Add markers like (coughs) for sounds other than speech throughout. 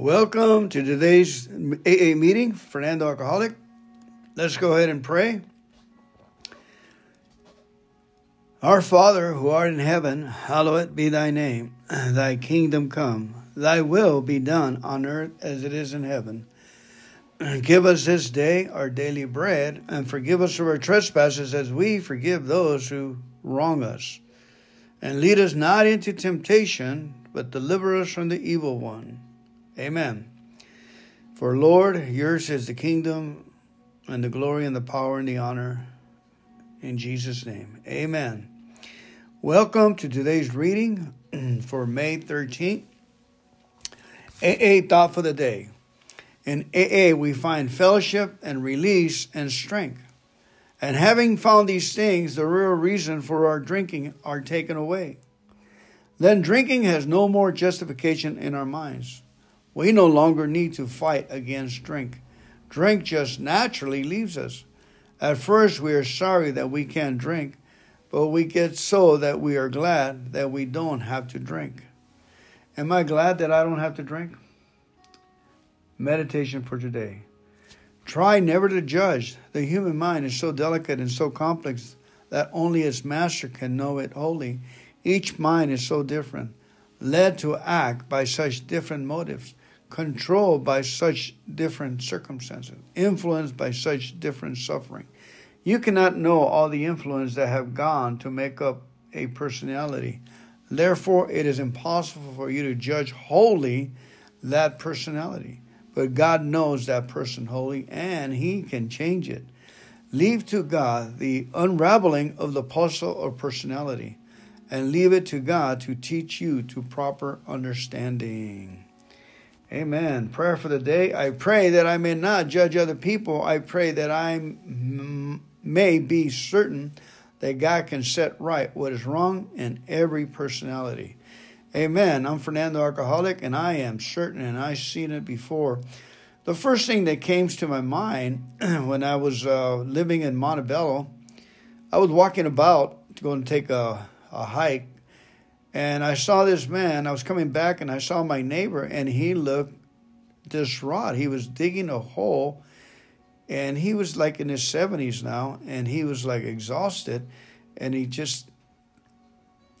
Welcome to today's AA meeting, Fernando Alcoholic. Let's go ahead and pray. Our Father, who art in heaven, hallowed be thy name. (clears throat) Thy kingdom come, thy will be done on earth as it is in heaven. (clears throat) Give us this day our daily bread, and forgive us of our trespasses as we forgive those who wrong us. And lead us not into temptation, but deliver us from the evil one. Amen. For Lord, yours is the kingdom and the glory and the power and the honor. In Jesus' name. Amen. Welcome to today's reading (clears throat) for May 13th. AA thought for the day. In AA, we find fellowship and release and strength. And having found these things, the real reason for our drinking are taken away. Then drinking has no more justification in our minds. We no longer need to fight against drink. Drink just naturally leaves us. At first, we are sorry that we can't drink, but we get so that we are glad that we don't have to drink. Am I glad that I don't have to drink? Meditation for today. Try never to judge. The human mind is so delicate and so complex that only its master can know it wholly. Each mind is so different, led to act by such different motives controlled by such different circumstances, influenced by such different suffering. You cannot know all the influence that have gone to make up a personality. Therefore, it is impossible for you to judge wholly that personality. But God knows that person wholly, and He can change it. Leave to God the unraveling of the puzzle of personality, and leave it to God to teach you to proper understanding. Amen. Prayer for the day. I pray that I may not judge other people. I pray that I m- may be certain that God can set right what is wrong in every personality. Amen. I'm Fernando Alcoholic, and I am certain, and I've seen it before. The first thing that came to my mind (clears throat) when I was uh, living in Montebello, I was walking about to go and take a, a hike and I saw this man. I was coming back and I saw my neighbor, and he looked distraught. He was digging a hole, and he was like in his 70s now, and he was like exhausted. And he just,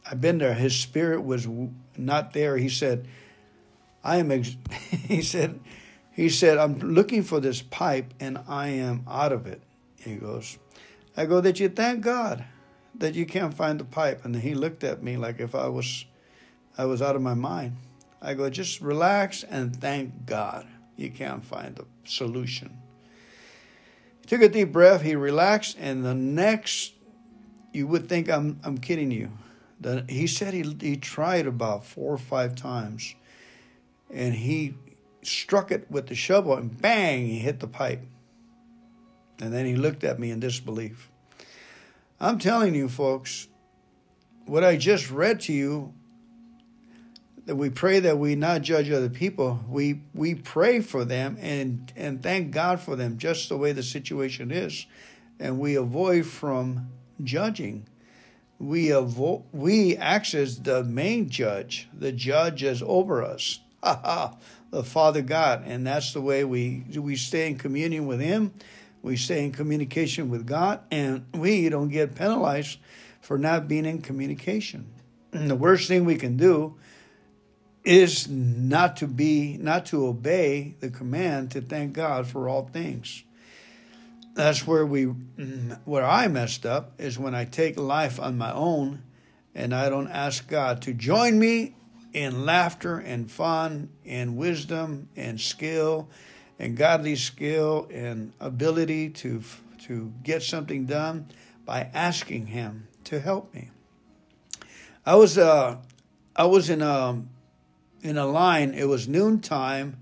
I've been there. His spirit was not there. He said, I am, ex-, (laughs) he said, he said, I'm looking for this pipe and I am out of it. He goes, I go, that you thank God that you can't find the pipe. And he looked at me like if I was, I was out of my mind. I go, just relax and thank God you can't find the solution. He took a deep breath, he relaxed, and the next, you would think I'm, I'm kidding you. The, he said he, he tried about four or five times, and he struck it with the shovel, and bang, he hit the pipe. And then he looked at me in disbelief. I'm telling you, folks, what I just read to you that we pray that we not judge other people. We we pray for them and and thank God for them just the way the situation is, and we avoid from judging. We avoid we act as the main judge. The judge is over us. Ha ha. The Father God, and that's the way we we stay in communion with Him we stay in communication with God, and we don't get penalized for not being in communication. And the worst thing we can do is not to be, not to obey the command to thank God for all things. That's where we, where I messed up is when I take life on my own and I don't ask God to join me in laughter and fun and wisdom and skill and godly skill and ability to to get something done by asking Him to help me. I was uh, I was in a in a line. It was noontime.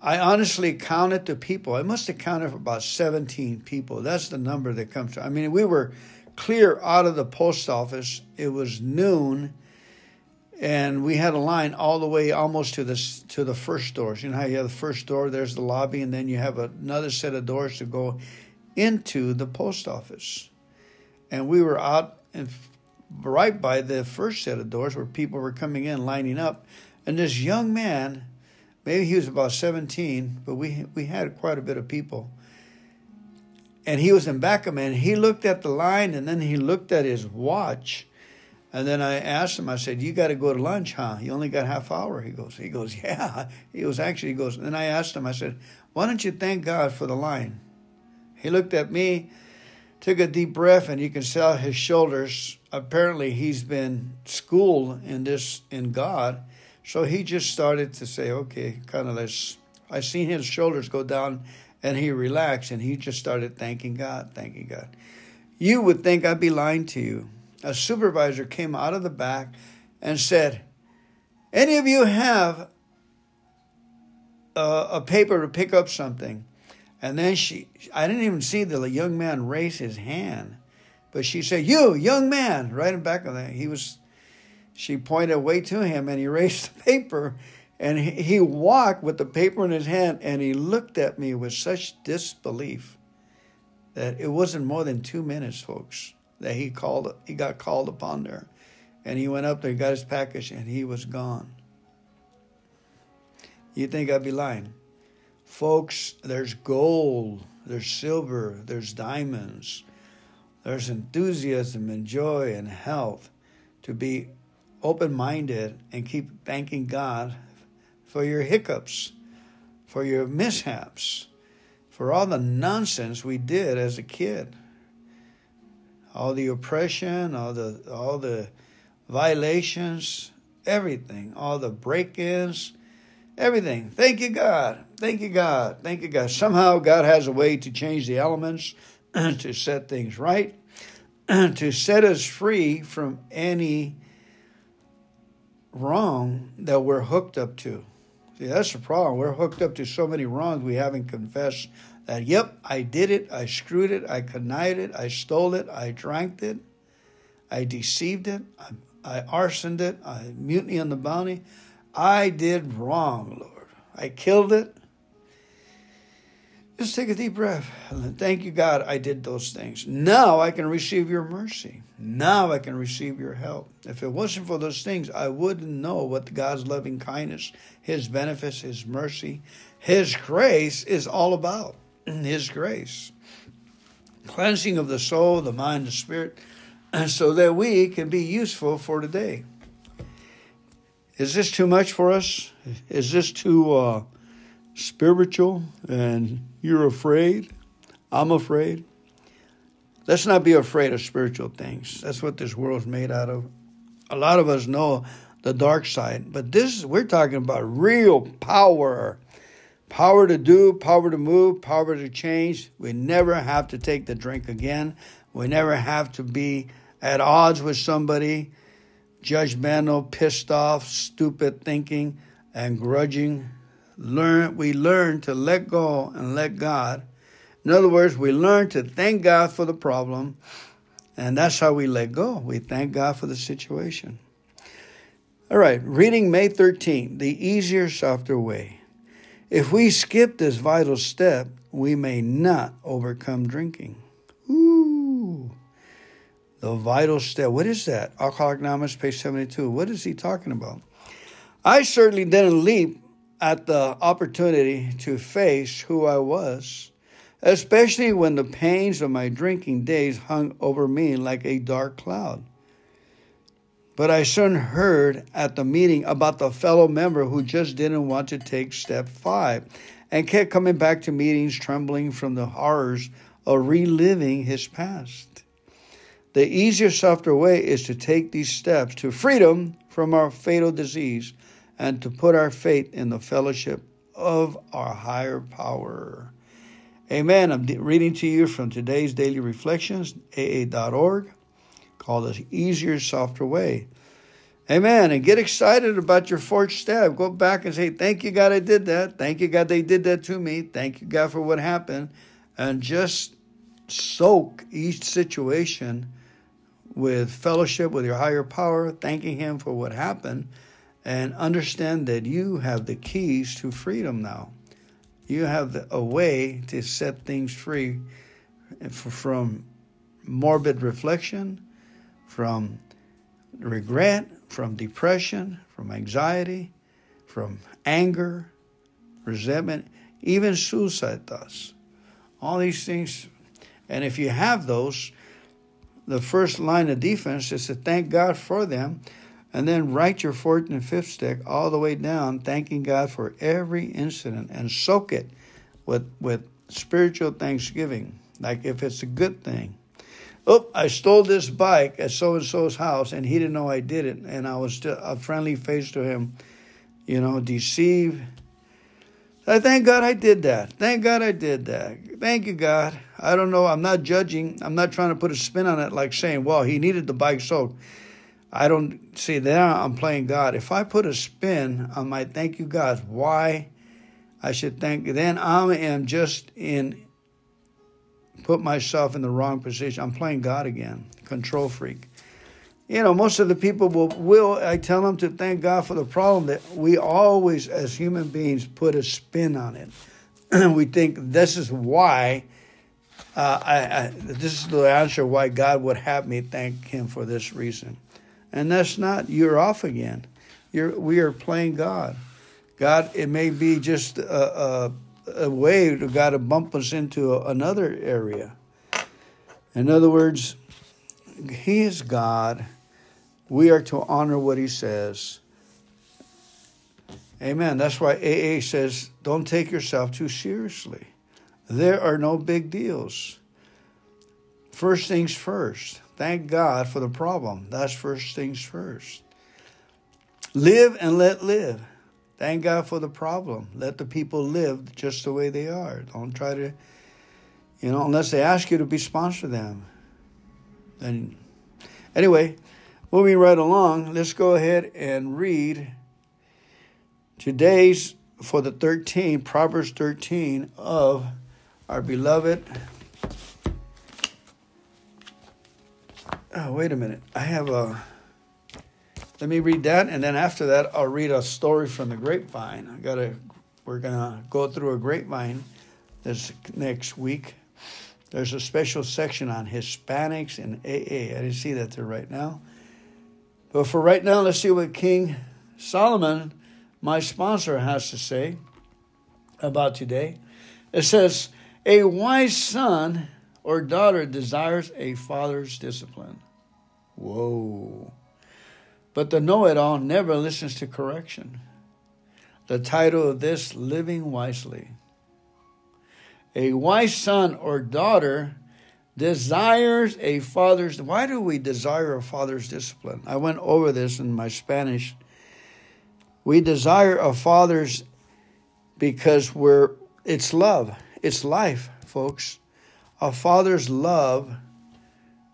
I honestly counted the people. I must have counted for about seventeen people. That's the number that comes to. I mean, we were clear out of the post office. It was noon and we had a line all the way almost to the to the first doors. You know how you have the first door, there's the lobby, and then you have another set of doors to go into the post office. And we were out and right by the first set of doors where people were coming in, lining up, and this young man maybe he was about 17, but we we had quite a bit of people. And he was in back of me, and he looked at the line, and then he looked at his watch, and then I asked him. I said, "You got to go to lunch, huh? You only got half hour." He goes, "He goes, (laughs) yeah." He was actually he goes. And then I asked him. I said, "Why don't you thank God for the line?" He looked at me, took a deep breath, and you can see his shoulders. Apparently, he's been schooled in this in God so he just started to say, okay, kind of let's. I seen his shoulders go down and he relaxed and he just started thanking God, thanking God. You would think I'd be lying to you. A supervisor came out of the back and said, Any of you have a, a paper to pick up something? And then she, I didn't even see the young man raise his hand, but she said, You, young man, right in back of that. He was she pointed away to him and he (laughs) raised the paper and he walked with the paper in his hand and he looked at me with such disbelief that it wasn't more than two minutes, folks, that he called he got called upon there. And he went up there, got his package, and he was gone. You think I'd be lying? Folks, there's gold, there's silver, there's diamonds, there's enthusiasm and joy and health to be open minded and keep thanking God for your hiccups, for your mishaps, for all the nonsense we did as a kid. All the oppression, all the all the violations, everything, all the break-ins, everything. Thank you, God. Thank you, God. Thank you, God. Somehow God has a way to change the elements, (clears throat) to set things right, (clears throat) to set us free from any wrong that we're hooked up to. See, that's the problem. We're hooked up to so many wrongs we haven't confessed that, yep, I did it, I screwed it, I connived it, I stole it, I drank it, I deceived it, I, I arsoned it, I mutiny on the bounty. I did wrong, Lord. I killed it. Just take a deep breath. Thank you, God, I did those things. Now I can receive your mercy. Now I can receive your help. If it wasn't for those things, I wouldn't know what God's loving kindness, His benefits, His mercy, His grace is all about. His grace. Cleansing of the soul, the mind, the spirit, (clears throat) so that we can be useful for today. Is this too much for us? Is this too uh, spiritual and you're afraid? I'm afraid. Let's not be afraid of spiritual things. That's what this world's made out of. A lot of us know the dark side, but this we're talking about real power. Power to do, power to move, power to change. We never have to take the drink again. We never have to be at odds with somebody, judgmental, pissed off, stupid thinking, and grudging. Learn we learn to let go and let God in other words, we learn to thank God for the problem, and that's how we let go. We thank God for the situation. All right, reading May 13, the easier, softer way. If we skip this vital step, we may not overcome drinking. Ooh, the vital step. What is that? Alcoholic Anonymous, page 72. What is he talking about? I certainly didn't leap at the opportunity to face who I was especially when the pains of my drinking days hung over me like a dark cloud. But I soon heard at the meeting about the fellow member who just didn't want to take step five and kept coming back to meetings trembling from the horrors of reliving his past. The easier, softer way is to take these steps to freedom from our fatal disease and to put our faith in the fellowship of our higher power. Amen. I'm reading to you from today's daily reflections, aa.org, called The Easier, Softer Way. Amen. And get excited about your fourth step. Go back and say, Thank you, God, I did that. Thank you, God, they did that to me. Thank you, God, for what happened. And just soak each situation with fellowship with your higher power, thanking Him for what happened, and understand that you have the keys to freedom now you have a way to set things free from morbid reflection, from regret, from depression, from anxiety, from anger, resentment, even suicide thoughts. All these things. And if you have those, the first line of defense is to thank God for them and then write your fourth and fifth stick all the way down, thanking God for every incident and soak it with, with spiritual thanksgiving. Like if it's a good thing. Oh, I stole this bike at so and so's house and he didn't know I did it. And I was still a friendly face to him, you know, deceive. I thank God I did that. Thank God I did that. Thank you, God. I don't know. I'm not judging. I'm not trying to put a spin on it like saying, well, he needed the bike soaked. I don't see that I'm playing God. If I put a spin on my thank you, God, why I should thank, then I am just in, put myself in the wrong position. I'm playing God again, control freak. You know, most of the people will, will, I tell them to thank God for the problem that we always, as human beings, put a spin on it. (clears throat) we think this is why, uh, I, I, this is the answer why God would have me thank Him for this reason. And that's not, you're off again. You're, we are playing God. God, it may be just a, a, a way to God to bump us into another area. In other words, He is God. We are to honor what He says. Amen. That's why AA says don't take yourself too seriously. There are no big deals. First things first. Thank God for the problem. That's first things first. Live and let live. Thank God for the problem. Let the people live just the way they are. Don't try to, you know, unless they ask you to be sponsor them. Then, anyway, moving right along, let's go ahead and read today's for the 13, Proverbs 13 of our beloved Oh, wait a minute. I have a. Let me read that, and then after that, I'll read a story from the grapevine. I gotta. We're gonna go through a grapevine this next week. There's a special section on Hispanics and AA. I didn't see that there right now. But for right now, let's see what King Solomon, my sponsor, has to say about today. It says, A wise son or daughter desires a father's discipline. Whoa. But the know it all never listens to correction. The title of this, Living Wisely. A wise son or daughter desires a father's. Why do we desire a father's discipline? I went over this in my Spanish. We desire a father's because we're, it's love, it's life, folks. A father's love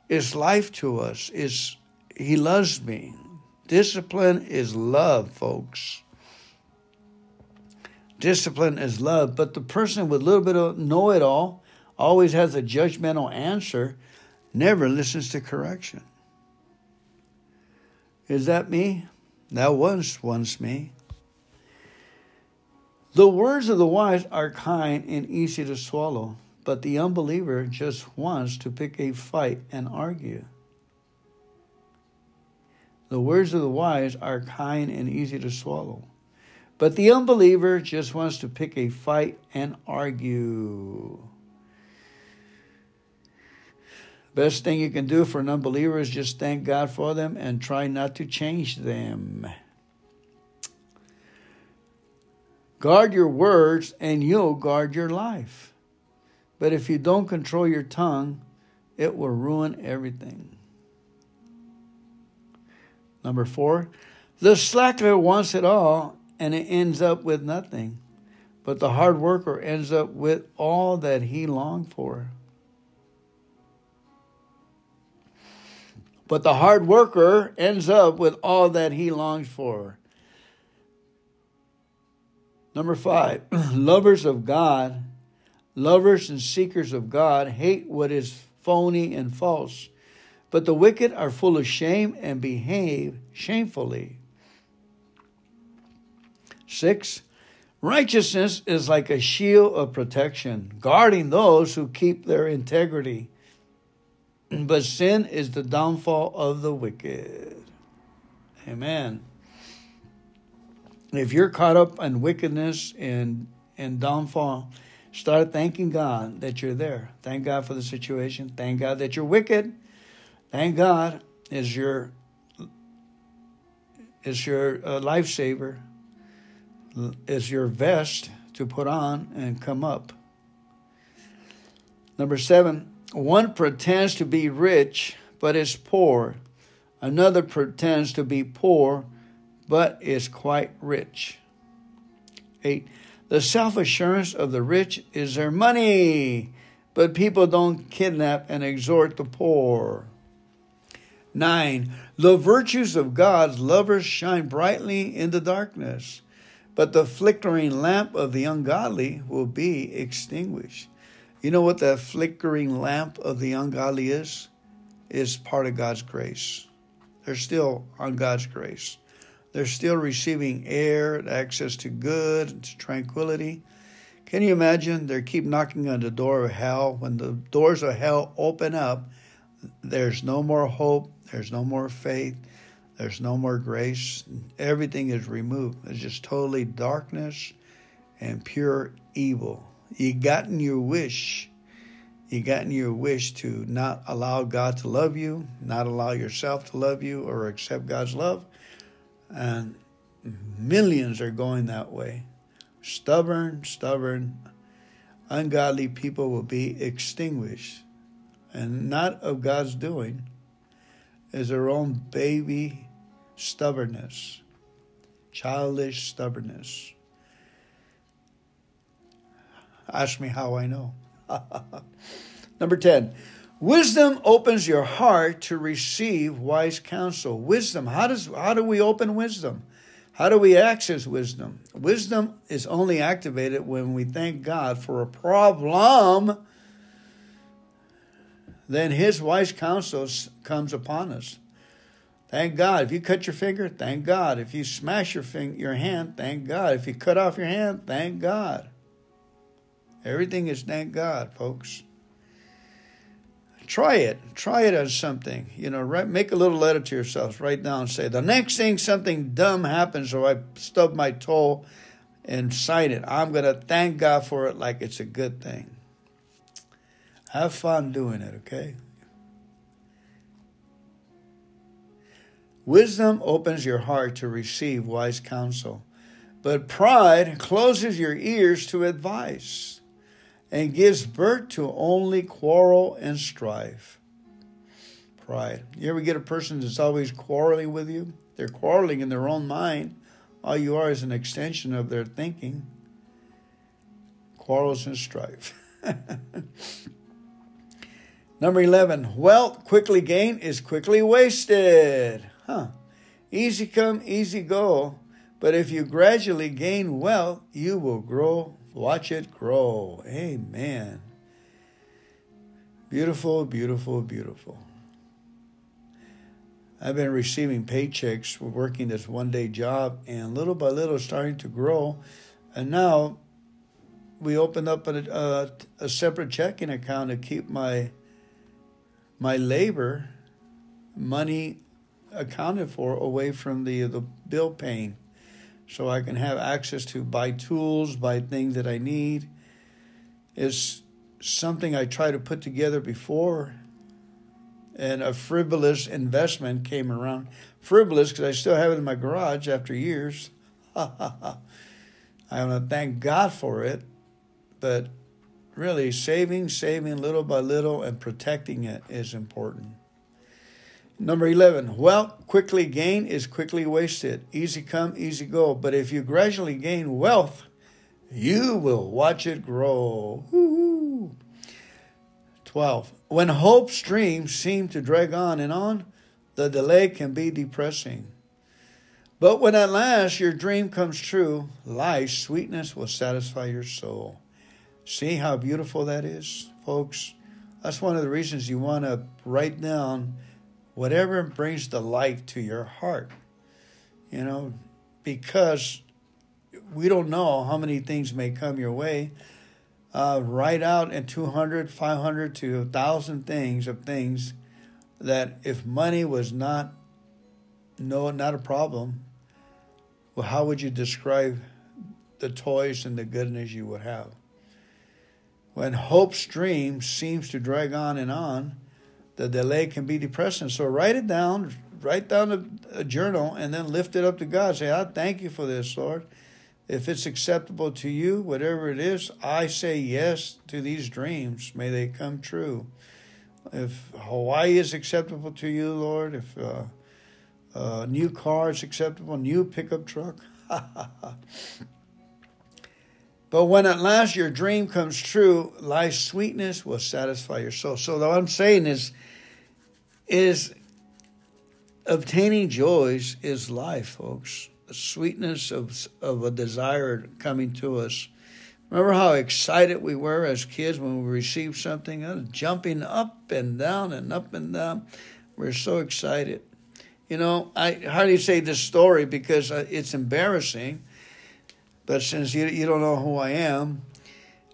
is life to us. Is he loves me. Discipline is love, folks. Discipline is love, but the person with a little bit of know it all always has a judgmental answer, never listens to correction. Is that me? That was once me. The words of the wise are kind and easy to swallow but the unbeliever just wants to pick a fight and argue. The words of the wise are kind and easy to swallow. But the unbeliever just wants to pick a fight and argue. Best thing you can do for an unbeliever is just thank God for them and try not to change them. Guard your words and you'll guard your life. But if you don't control your tongue, it will ruin everything. Number four, the slacker wants it all and it ends up with nothing. But the hard worker ends up with all that he longed for. But the hard worker ends up with all that he longs for. Number five, (clears throat) lovers of God Lovers and seekers of God hate what is phony and false, but the wicked are full of shame and behave shamefully. Six, righteousness is like a shield of protection, guarding those who keep their integrity. But sin is the downfall of the wicked. Amen. If you're caught up in wickedness and and downfall, start thanking God that you're there. Thank God for the situation. Thank God that you're wicked. Thank God is your is your uh, lifesaver, is your vest to put on and come up. Number seven, one pretends to be rich but is poor. Another pretends to be poor but is quite rich. 8. The self assurance of the rich is their money, but people don't kidnap and exhort the poor. 9. The virtues of God's lovers shine brightly in the darkness, but the flickering lamp of the ungodly will be extinguished. You know what that flickering lamp of the ungodly is? Is part of God's grace. They're still on God's grace. They're still receiving air, access to good, to tranquility. Can you imagine? They keep knocking on the door of hell. When the doors of hell open up, there's no more hope, there's no more faith, there's no more grace. Everything is removed. It's just totally darkness and pure evil. You gotten your wish. You gotten your wish to not allow God to love you, not allow yourself to love you or accept God's love. And millions are going that way. Stubborn, stubborn, ungodly people will be extinguished. And not of God's doing, is their own baby stubbornness, childish stubbornness. Ask me how I know. (laughs) Number 10. Wisdom opens your heart to receive wise counsel. Wisdom. How does how do we open wisdom? How do we access wisdom? Wisdom is only activated when we thank God for a problem. Then his wise counsel comes upon us. Thank God. If you cut your finger, thank God. If you smash your finger, your hand, thank God. If you cut off your hand, thank God. Everything is thank God, folks. Try it. Try it as something. You know, write, make a little letter to yourselves. Write down. And say the next thing something dumb happens, or I stub my toe, and sign it. I'm gonna thank God for it like it's a good thing. Have fun doing it. Okay. Wisdom opens your heart to receive wise counsel, but pride closes your ears to advice and gives birth to only quarrel and strife. Pride. You ever get a person that's always quarreling with you? They're quarreling in their own mind. All you are is an extension of their thinking. Quarrels and strife. (laughs) Number 11, wealth quickly gained is quickly wasted. Huh. Easy come, easy go. But if you gradually gain wealth, you will grow Watch it grow. Amen. Beautiful, beautiful, beautiful. I've been receiving paychecks working this one day job and little by little starting to grow. And now we opened up a, a, a separate checking account to keep my my labor money accounted for away from the the bill paying so I can have access to buy tools, buy things that I need, is something I tried to put together before. And a frivolous investment came around. Frivolous because I still have it in my garage after years. (laughs) I want to thank God for it, but really saving, saving little by little, and protecting it is important. Number 11, wealth quickly gained is quickly wasted. Easy come, easy go. But if you gradually gain wealth, you will watch it grow. Woo-hoo. 12, when hope's dreams seem to drag on and on, the delay can be depressing. But when at last your dream comes true, life's sweetness will satisfy your soul. See how beautiful that is, folks? That's one of the reasons you want to write down whatever brings the light to your heart. You know, because we don't know how many things may come your way. Uh, write out in 200, 500 to 1,000 things of things that if money was not no not a problem, well, how would you describe the toys and the goodness you would have. When hope's dream seems to drag on and on, the delay can be depressing. So write it down, write down a, a journal, and then lift it up to God. Say, I thank you for this, Lord. If it's acceptable to you, whatever it is, I say yes to these dreams. May they come true. If Hawaii is acceptable to you, Lord, if uh, a new car is acceptable, new pickup truck. (laughs) but when at last your dream comes true, life's sweetness will satisfy your soul. So what I'm saying is, is obtaining joys is life, folks. The sweetness of of a desire coming to us. Remember how excited we were as kids when we received something? Jumping up and down and up and down. We're so excited. You know, I hardly say this story because uh, it's embarrassing, but since you, you don't know who I am,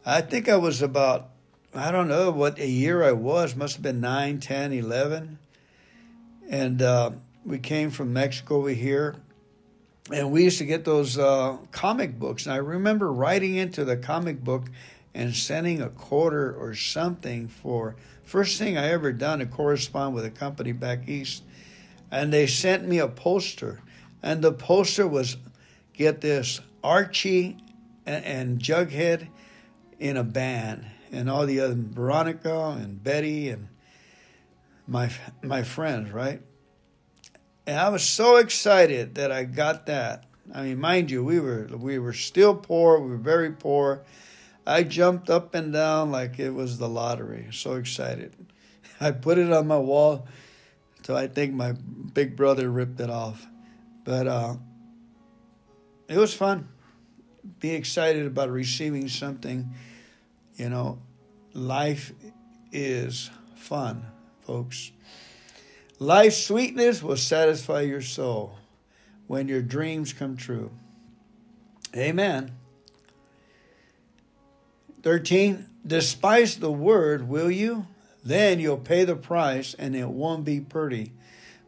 I think I was about, I don't know what a year I was, must have been 9, 10, 11. And uh, we came from Mexico over here, and we used to get those uh, comic books. And I remember writing into the comic book and sending a quarter or something for first thing I ever done to correspond with a company back east and they sent me a poster, and the poster was, get this, Archie and, Jughead in a band, and all the other Veronica and Betty and my my friends, right? And I was so excited that I got that. I mean, mind you, we were we were still poor. We were very poor. I jumped up and down like it was the lottery. So excited. (laughs) I put it on my wall so I think my big brother ripped it off. But uh, it was fun. Be excited about receiving something. You know, life is fun, folks. Life's sweetness will satisfy your soul when your dreams come true. Amen. 13. Despise the word, will you? Then you'll pay the price and it won't be pretty.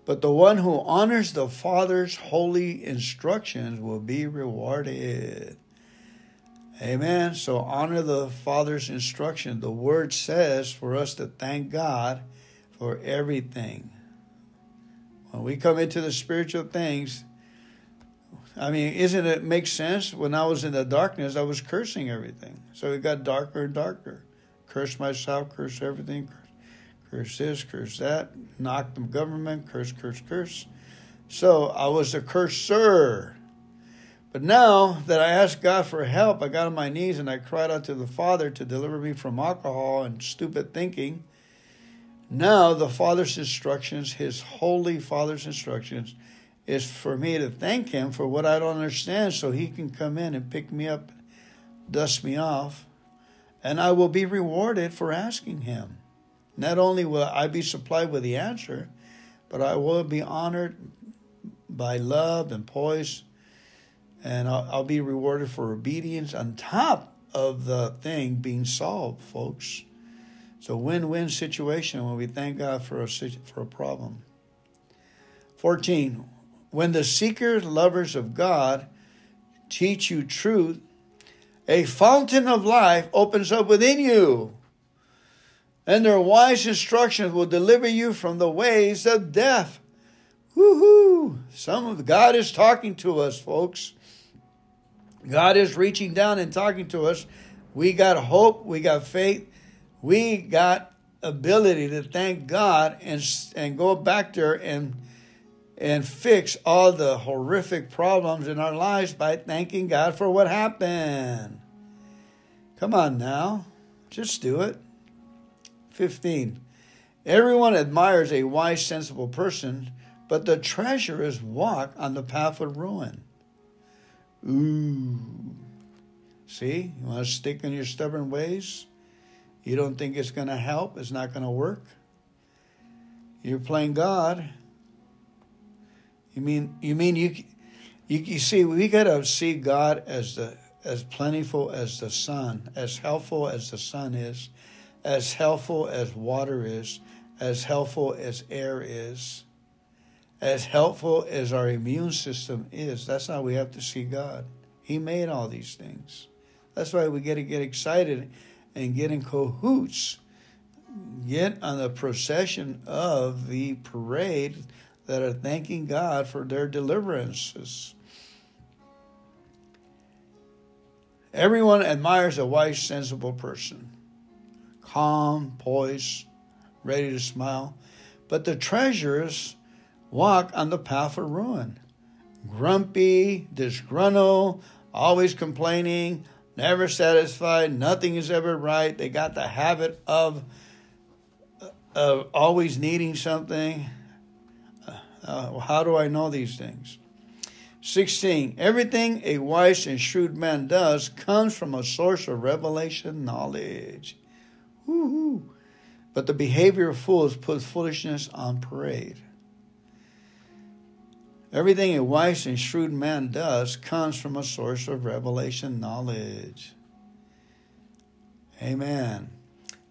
But the one who honors the Father's holy instructions will be rewarded. Amen. So honor the Father's instruction. The word says for us to thank God for everything. When we come into the spiritual things, I mean, isn't it make sense? When I was in the darkness, I was cursing everything. So it got darker and darker. Curse myself, curse everything, curse this, curse that, knock the government, curse, curse, curse. So I was a curser. But now that I asked God for help, I got on my knees and I cried out to the Father to deliver me from alcohol and stupid thinking. Now the Father's instructions, His Holy Father's instructions, is for me to thank Him for what I don't understand so He can come in and pick me up, dust me off, and I will be rewarded for asking Him. Not only will I be supplied with the answer, but I will be honored by love and poise, and I'll, I'll be rewarded for obedience on top of the thing being solved, folks. It's a win-win situation when we thank God for a for a problem. 14. When the seekers, lovers of God, teach you truth, a fountain of life opens up within you and their wise instructions will deliver you from the ways of death. Woohoo! Some of God is talking to us, folks. God is reaching down and talking to us. We got hope, we got faith, we got ability to thank God and and go back there and and fix all the horrific problems in our lives by thanking God for what happened. Come on now. Just do it. 15. Everyone admires a wise, sensible person, but the treasurers walk on the path of ruin. Ooh. See, you want to stick in your stubborn ways? You don't think it's going to help? It's not going to work? You're playing God. You mean you mean you you, you see we got to see God as the as plentiful as the sun, as helpful as the sun is, as helpful as water is, as helpful as air is, as helpful as our immune system is. That's how we have to see God. He made all these things. That's why we got to get excited and get in cahoots. Get on the procession of the parade that are thanking God for their deliverances. Everyone admires a wise, sensible person, calm, poised, ready to smile. But the treasurers walk on the path of ruin. Grumpy, disgruntled, always complaining, never satisfied, nothing is ever right. They got the habit of, of always needing something. Uh, how do I know these things? 16. Everything a wise and shrewd man does comes from a source of revelation knowledge. Woo-hoo. But the behavior of fools puts foolishness on parade. Everything a wise and shrewd man does comes from a source of revelation knowledge. Amen.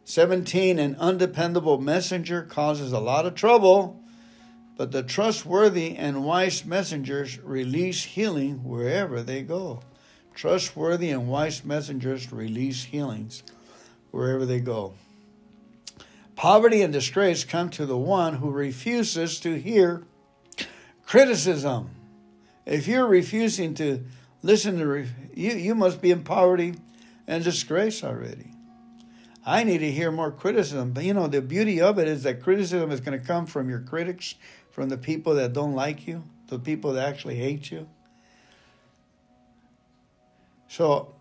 17. An undependable messenger causes a lot of trouble but the trustworthy and wise messengers release healing wherever they go. Trustworthy and wise messengers release healings wherever they go. Poverty and disgrace come to the one who refuses to hear criticism. If you're refusing to listen to, you, you must be in poverty and disgrace already. I need to hear more criticism. But you know, the beauty of it is that criticism is going to come from your critics, from the people that don't like you, the people that actually hate you. So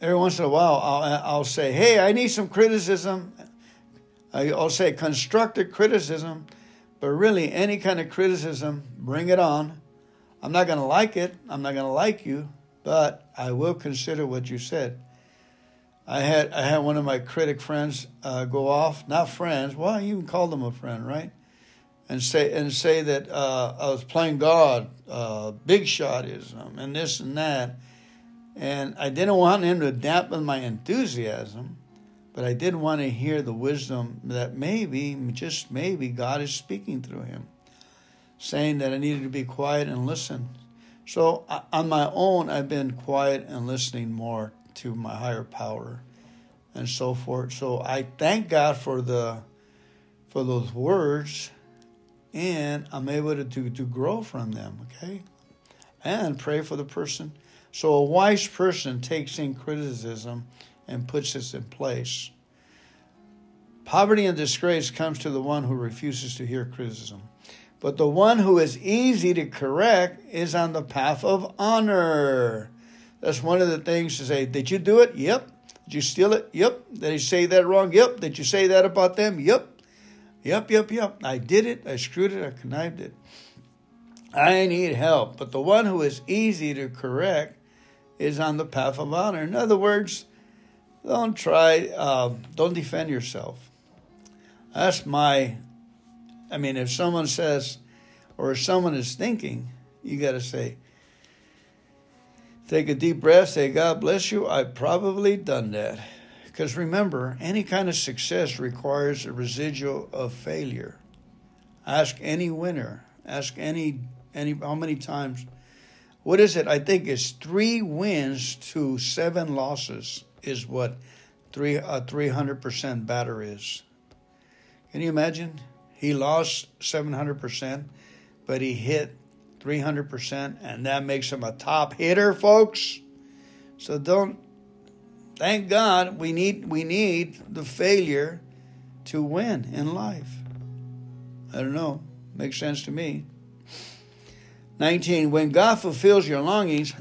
every once in a while, I'll, I'll say, hey, I need some criticism. I'll say constructive criticism, but really any kind of criticism, bring it on. I'm not going to like it. I'm not going to like you, but I will consider what you said. I had I had one of my critic friends uh, go off, not friends. Well, you can call them a friend, right? and say and say that uh, I was playing God, uh, big shotism, and this and that. And I didn't want him to dampen my enthusiasm, but I did want to hear the wisdom that maybe, just maybe, God is speaking through him, saying that I needed to be quiet and listen. So on my own, I've been quiet and listening more to my higher power, and so forth. So I thank God for the for those words and I'm able to, to, to grow from them, okay? And pray for the person. So a wise person takes in criticism and puts this in place. Poverty and disgrace comes to the one who refuses to hear criticism. But the one who is easy to correct is on the path of honor. That's one of the things to say, Did you do it? Yep. Did you steal it? Yep. Did you say that wrong? Yep. Did you say that about them? Yep. Yep, yep, yep. I did it. I screwed it. I connived it. I need help. But the one who is easy to correct is on the path of honor. In other words, don't try, uh, don't defend yourself. That's my, I mean, if someone says, or if someone is thinking, you got to say, take a deep breath, say, God bless you. I've probably done that. Because remember, any kind of success requires a residual of failure. Ask any winner. Ask any any how many times. What is it? I think it's three wins to seven losses is what three a three hundred percent batter is. Can you imagine? He lost seven hundred percent, but he hit three hundred percent, and that makes him a top hitter, folks. So don't Thank God we need we need the failure to win in life. I don't know. Makes sense to me. 19. When God fulfills your longings,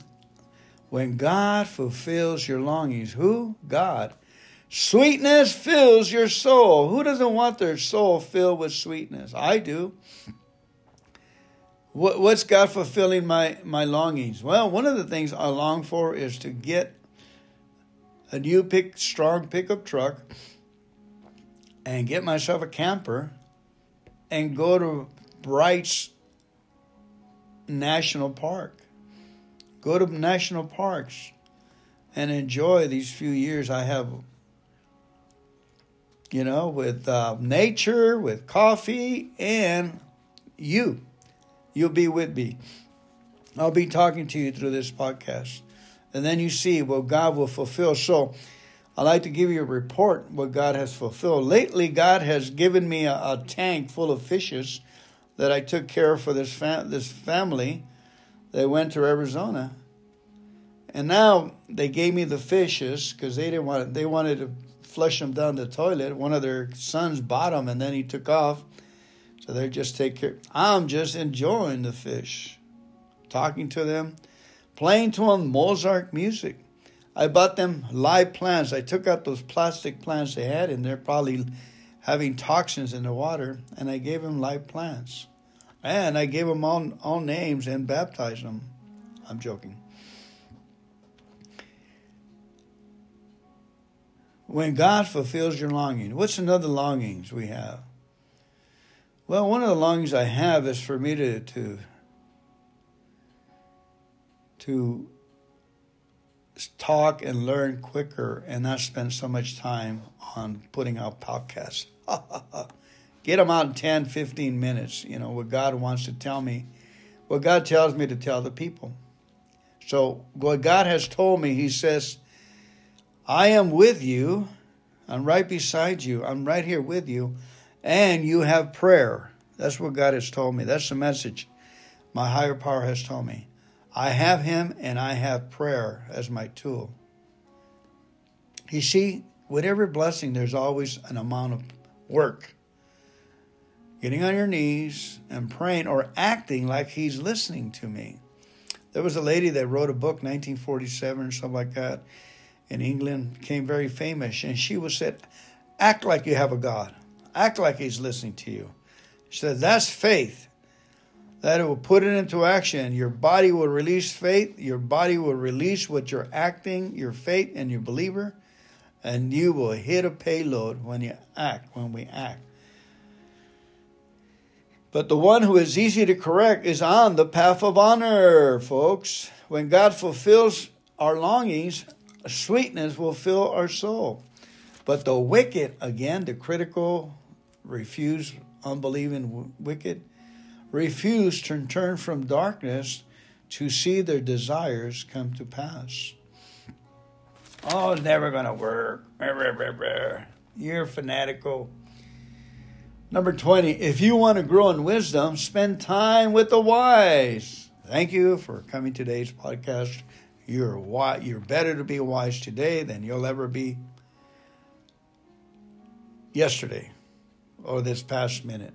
when God fulfills your longings, who? God. Sweetness fills your soul. Who doesn't want their soul filled with sweetness? I do. What's God fulfilling my, my longings? Well, one of the things I long for is to get a new pick, strong pickup truck and get myself a camper and go to Bryce National Park. Go to national parks and enjoy these few years I have, you know, with uh, nature, with coffee, and you. You'll be with me. I'll be talking to you through this podcast And then you see what God will fulfill. So I'd like to give you a report what God has fulfilled. Lately, God has given me a, a tank full of fishes that I took care of for this this family. They went to Arizona, and now they gave me the fishes because they didn't want. They wanted to flush them down the toilet. One of their sons bought them, and then he took off. So they just take care. I'm just enjoying the fish, talking to them, playing to them Mozart music. I bought them live plants. I took out those plastic plants they had and they're probably having toxins in the water, and I gave them live plants. And I gave them all, all names and baptized them. I'm joking. When God fulfills your longing, what's another longings we have? Well, one of the longings I have is for me to to to talk and learn quicker and not spend so much time on putting out podcasts. (laughs) Get them out in 10, 15 minutes, you know, what God wants to tell me, what God tells me to tell the people. So, what God has told me, He says, I am with you. I'm right beside you. I'm right here with you. And you have prayer. That's what God has told me. That's the message my higher power has told me. I have Him and I have prayer as my tool. You see, with every blessing, there's always an amount of work. Getting on your knees and praying or acting like He's listening to me. There was a lady that wrote a book, 1947 or something like that, in England, became very famous, and she was said, "Act like you have a God. Act like He's listening to you." She said, "That's faith." that it will put it into action. Your body will release faith. Your body will release what you're acting, your faith, and your believer, and you will hit a payload when you act, when we act. But the one who is easy to correct is on the path of honor, folks. When God fulfills our longings, sweetness will fill our soul. But the wicked, again, the critical, refuse, unbelieving wicked, refuse to turn from darkness to see their desires come to pass. Oh, it's never going to work. You're fanatical. Number 20, if you want to grow in wisdom, spend time with the wise. Thank you for coming to today's podcast. You're you're better to be wise today than you'll ever be yesterday or this past minute.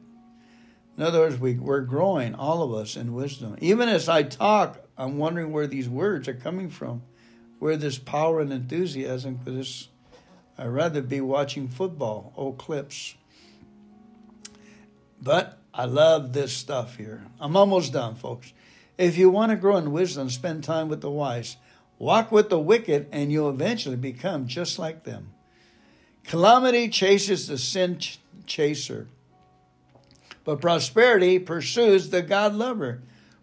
In other words, we, we're growing, all of us, in wisdom. Even as I talk, I'm wondering where these words are coming from, where this power and enthusiasm, because I'd rather be watching football, old clips. But I love this stuff here. I'm almost done, folks. If you want to grow in wisdom, spend time with the wise. Walk with the wicked, and you'll eventually become just like them. Calamity chases the sin ch- chaser but prosperity pursues the God lover.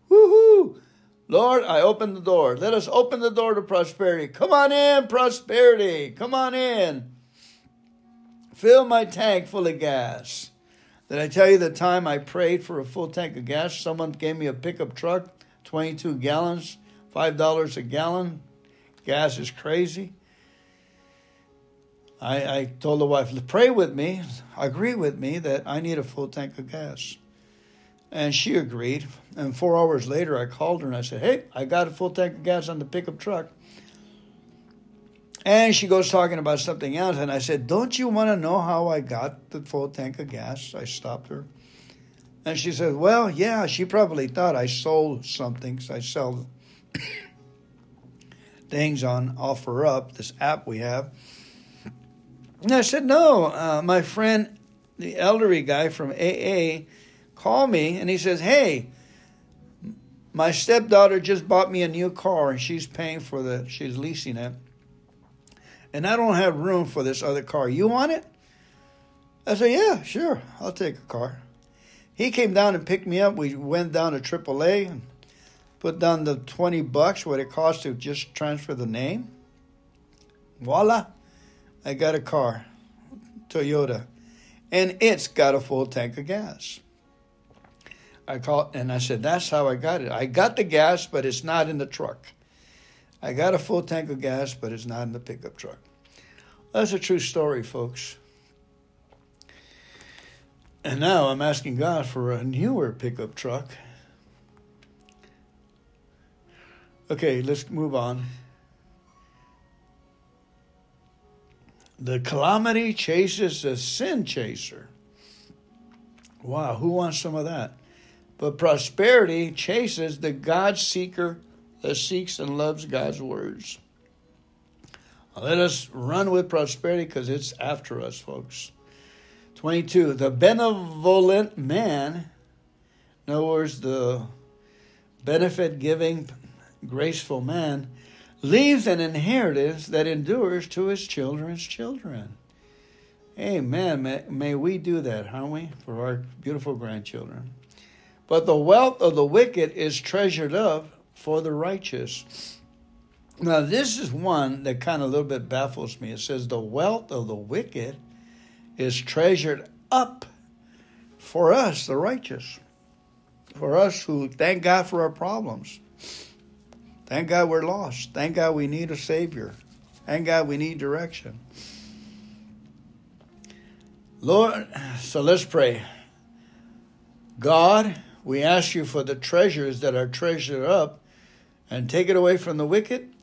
Woohoo! Lord, I open the door. Let us open the door to prosperity. Come on in, prosperity. Come on in. Fill my tank full of gas. Did I tell you the time I prayed for a full tank of gas? Someone gave me a pickup truck, 22 gallons, $5 a gallon. Gas is crazy. I, I told the wife, pray with me, agree with me that I need a full tank of gas. And she agreed. And four hours later, I called her and I said, Hey, I got a full tank of gas on the pickup truck. And she goes talking about something else. And I said, Don't you want to know how I got the full tank of gas? I stopped her. And she said, Well, yeah, she probably thought I sold something because I sell (coughs) things on OfferUp, this app we have. And I said, No, uh, my friend, the elderly guy from AA, called me and he says, Hey, my stepdaughter just bought me a new car and she's paying for the, she's leasing it. And I don't have room for this other car. You want it? I said, Yeah, sure, I'll take a car. He came down and picked me up. We went down to AAA and put down the 20 bucks, what it cost to just transfer the name. Voila. I got a car, Toyota, and it's got a full tank of gas. I called and I said, That's how I got it. I got the gas, but it's not in the truck. I got a full tank of gas, but it's not in the pickup truck. That's a true story, folks. And now I'm asking God for a newer pickup truck. Okay, let's move on. The calamity chases the sin chaser. Wow, who wants some of that? But prosperity chases the God seeker that seeks and loves God's words. Let us run with prosperity because it's after us, folks. 22. The benevolent man, in other words, the benefit giving, graceful man, leaves an inheritance that endures to his children's children. Amen. May, may we do that, aren't we, for our beautiful grandchildren? But the wealth of the wicked is treasured up for the righteous. Now, this is one that kind of a little bit baffles me. It says, The wealth of the wicked is treasured up for us, the righteous, for us who thank God for our problems. Thank God we're lost. Thank God we need a Savior. Thank God we need direction. Lord, so let's pray. God, we ask you for the treasures that are treasured up and take it away from the wicked,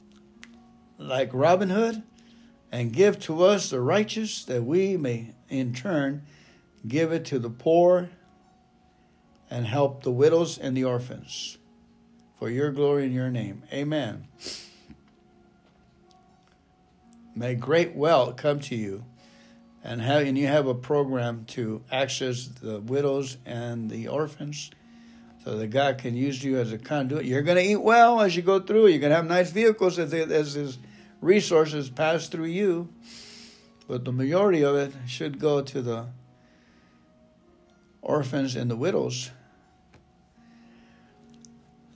like Robin Hood, and give to us the righteous that we may in turn give it to the poor and help the widows and the orphans for your glory and your name. Amen. May great wealth come to you and have and you have a program to access the widows and the orphans so that God can use you as a conduit. You're going to eat well as you go through. You're going to have nice vehicles as, as His resources pass through you. But the majority of it should go to the orphans and the widows.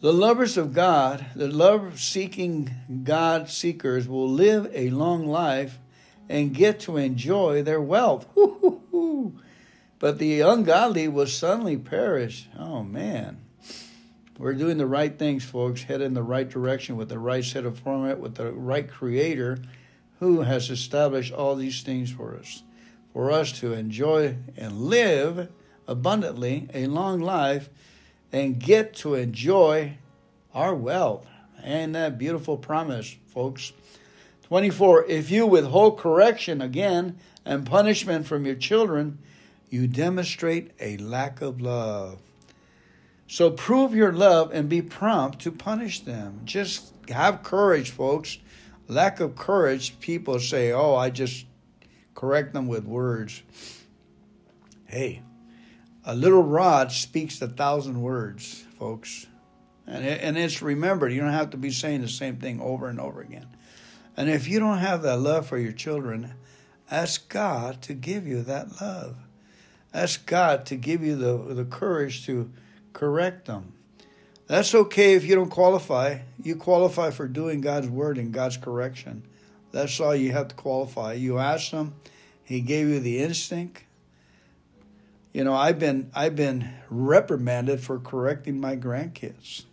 The lovers of God, the love seeking God seekers, will live a long life and get to enjoy their wealth. (laughs) But the ungodly will suddenly perish. Oh, man. We're doing the right things, folks, head in the right direction with the right set of format, with the right creator who has established all these things for us. For us to enjoy and live abundantly a long life and get to enjoy our wealth. And that beautiful promise, folks. 24. If you withhold correction again and punishment from your children, you demonstrate a lack of love. So prove your love and be prompt to punish them. Just have courage, folks. Lack of courage, people say, oh, I just correct them with words. Hey, a little rod speaks a thousand words, folks. And, it, and it's remembered. You don't have to be saying the same thing over and over again. And if you don't have that love for your children, ask God to give you that love. Ask God to give you the, the courage to correct them. That's okay if you don't qualify. You qualify for doing God's word and God's correction. That's all you have to qualify. You ask Him, He gave you the instinct, you know, I've been I've been reprimanded for correcting my grandkids.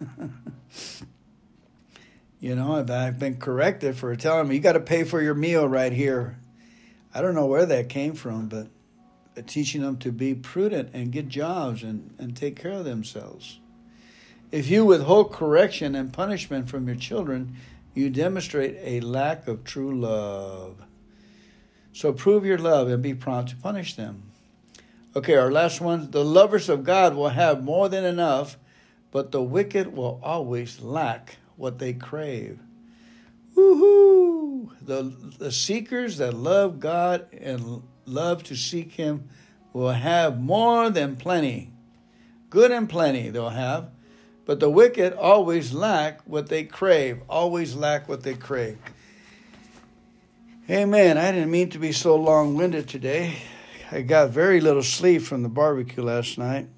(laughs) you know, I've been corrected for telling them you got to pay for your meal right here. I don't know where that came from, but Uh, teaching them to be prudent and get jobs and, and take care of themselves. If you withhold correction and punishment from your children, you demonstrate a lack of true love. So prove your love and be prompt to punish them. Okay, our last one. The lovers of God will have more than enough, but the wicked will always lack what they crave. Woohoo! The, the seekers that love God and love to seek Him will have more than plenty. Good and plenty they'll have. But the wicked always lack what they crave, always lack what they crave. Amen. I didn't mean to be so long winded today. I got very little sleep from the barbecue last night.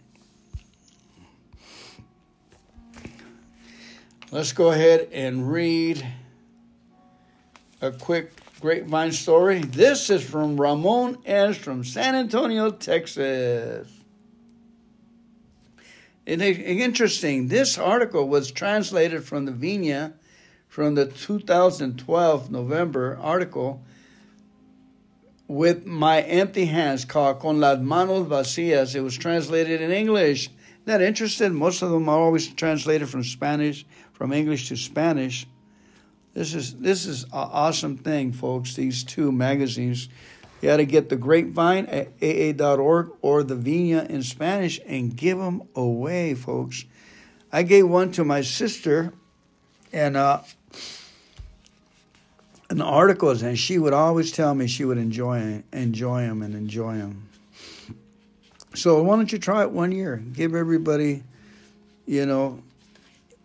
Let's go ahead and read a quick grapevine story. This is from Ramon S. from San Antonio, Texas. And interesting, this article was translated from the Vina from the 2012 November article with my empty hands called Con las manos vacías. It was translated in English. Isn't that interesting? Most of them are always translated from Spanish, from English to Spanish. This is this is an awesome thing, folks. These two magazines. You got to get the Grapevine at AA.org or the Vina in Spanish and give them away, folks. I gave one to my sister, and uh, an articles, and she would always tell me she would enjoy enjoy them and enjoy them. So why don't you try it one year? Give everybody, you know,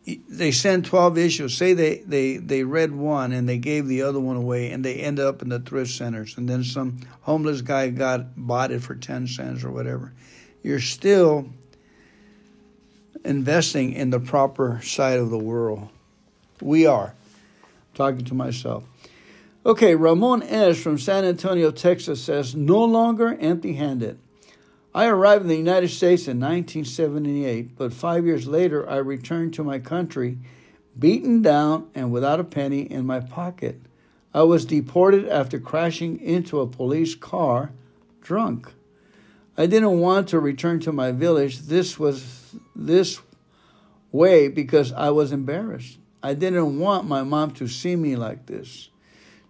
they send 12 issues. Say they, they, they read one and they gave the other one away and they end up in the thrift centers. And then some homeless guy got bought it for 10 cents or whatever. You're still investing in the proper side of the world. We are. talking to myself. Okay, Ramon S. from San Antonio, Texas says, no longer empty handed. I arrived in the United States in 1978, but five years later I returned to my country beaten down and without a penny in my pocket. I was deported after crashing into a police car drunk. I didn't want to return to my village. This was this way because I was embarrassed. I didn't want my mom to see me like this.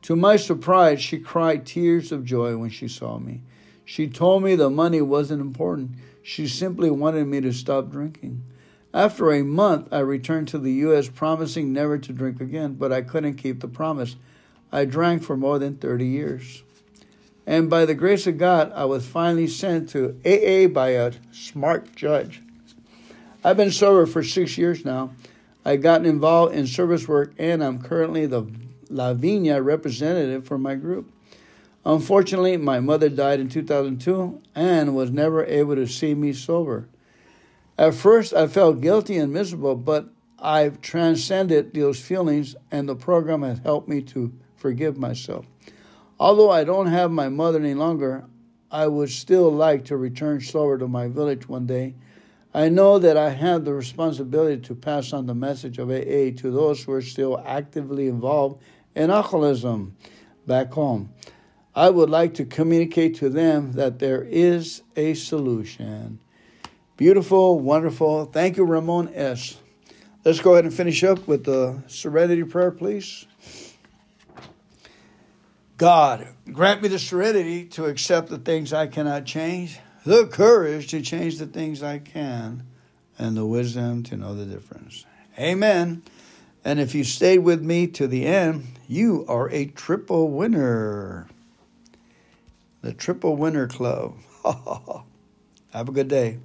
To my surprise, she cried tears of joy when she saw me. She told me the money wasn't important. She simply wanted me to stop drinking. After a month, I returned to the U.S., promising never to drink again, but I couldn't keep the promise. I drank for more than 30 years. And by the grace of God, I was finally sent to AA by a smart judge. I've been sober for six years now. I've gotten involved in service work, and I'm currently the La Vina representative for my group. Unfortunately, my mother died in 2002 and was never able to see me sober. At first, I felt guilty and miserable, but I've transcended those feelings, and the program has helped me to forgive myself. Although I don't have my mother any longer, I would still like to return sober to my village one day. I know that I have the responsibility to pass on the message of AA to those who are still actively involved in alcoholism back home. I would like to communicate to them that there is a solution. Beautiful, wonderful. Thank you, Ramon S. Let's go ahead and finish up with the serenity prayer, please. God, grant me the serenity to accept the things I cannot change, the courage to change the things I can, and the wisdom to know the difference. Amen. And if you stayed with me to the end, you are a triple winner. The Triple Winner Club. (laughs) Have a good day.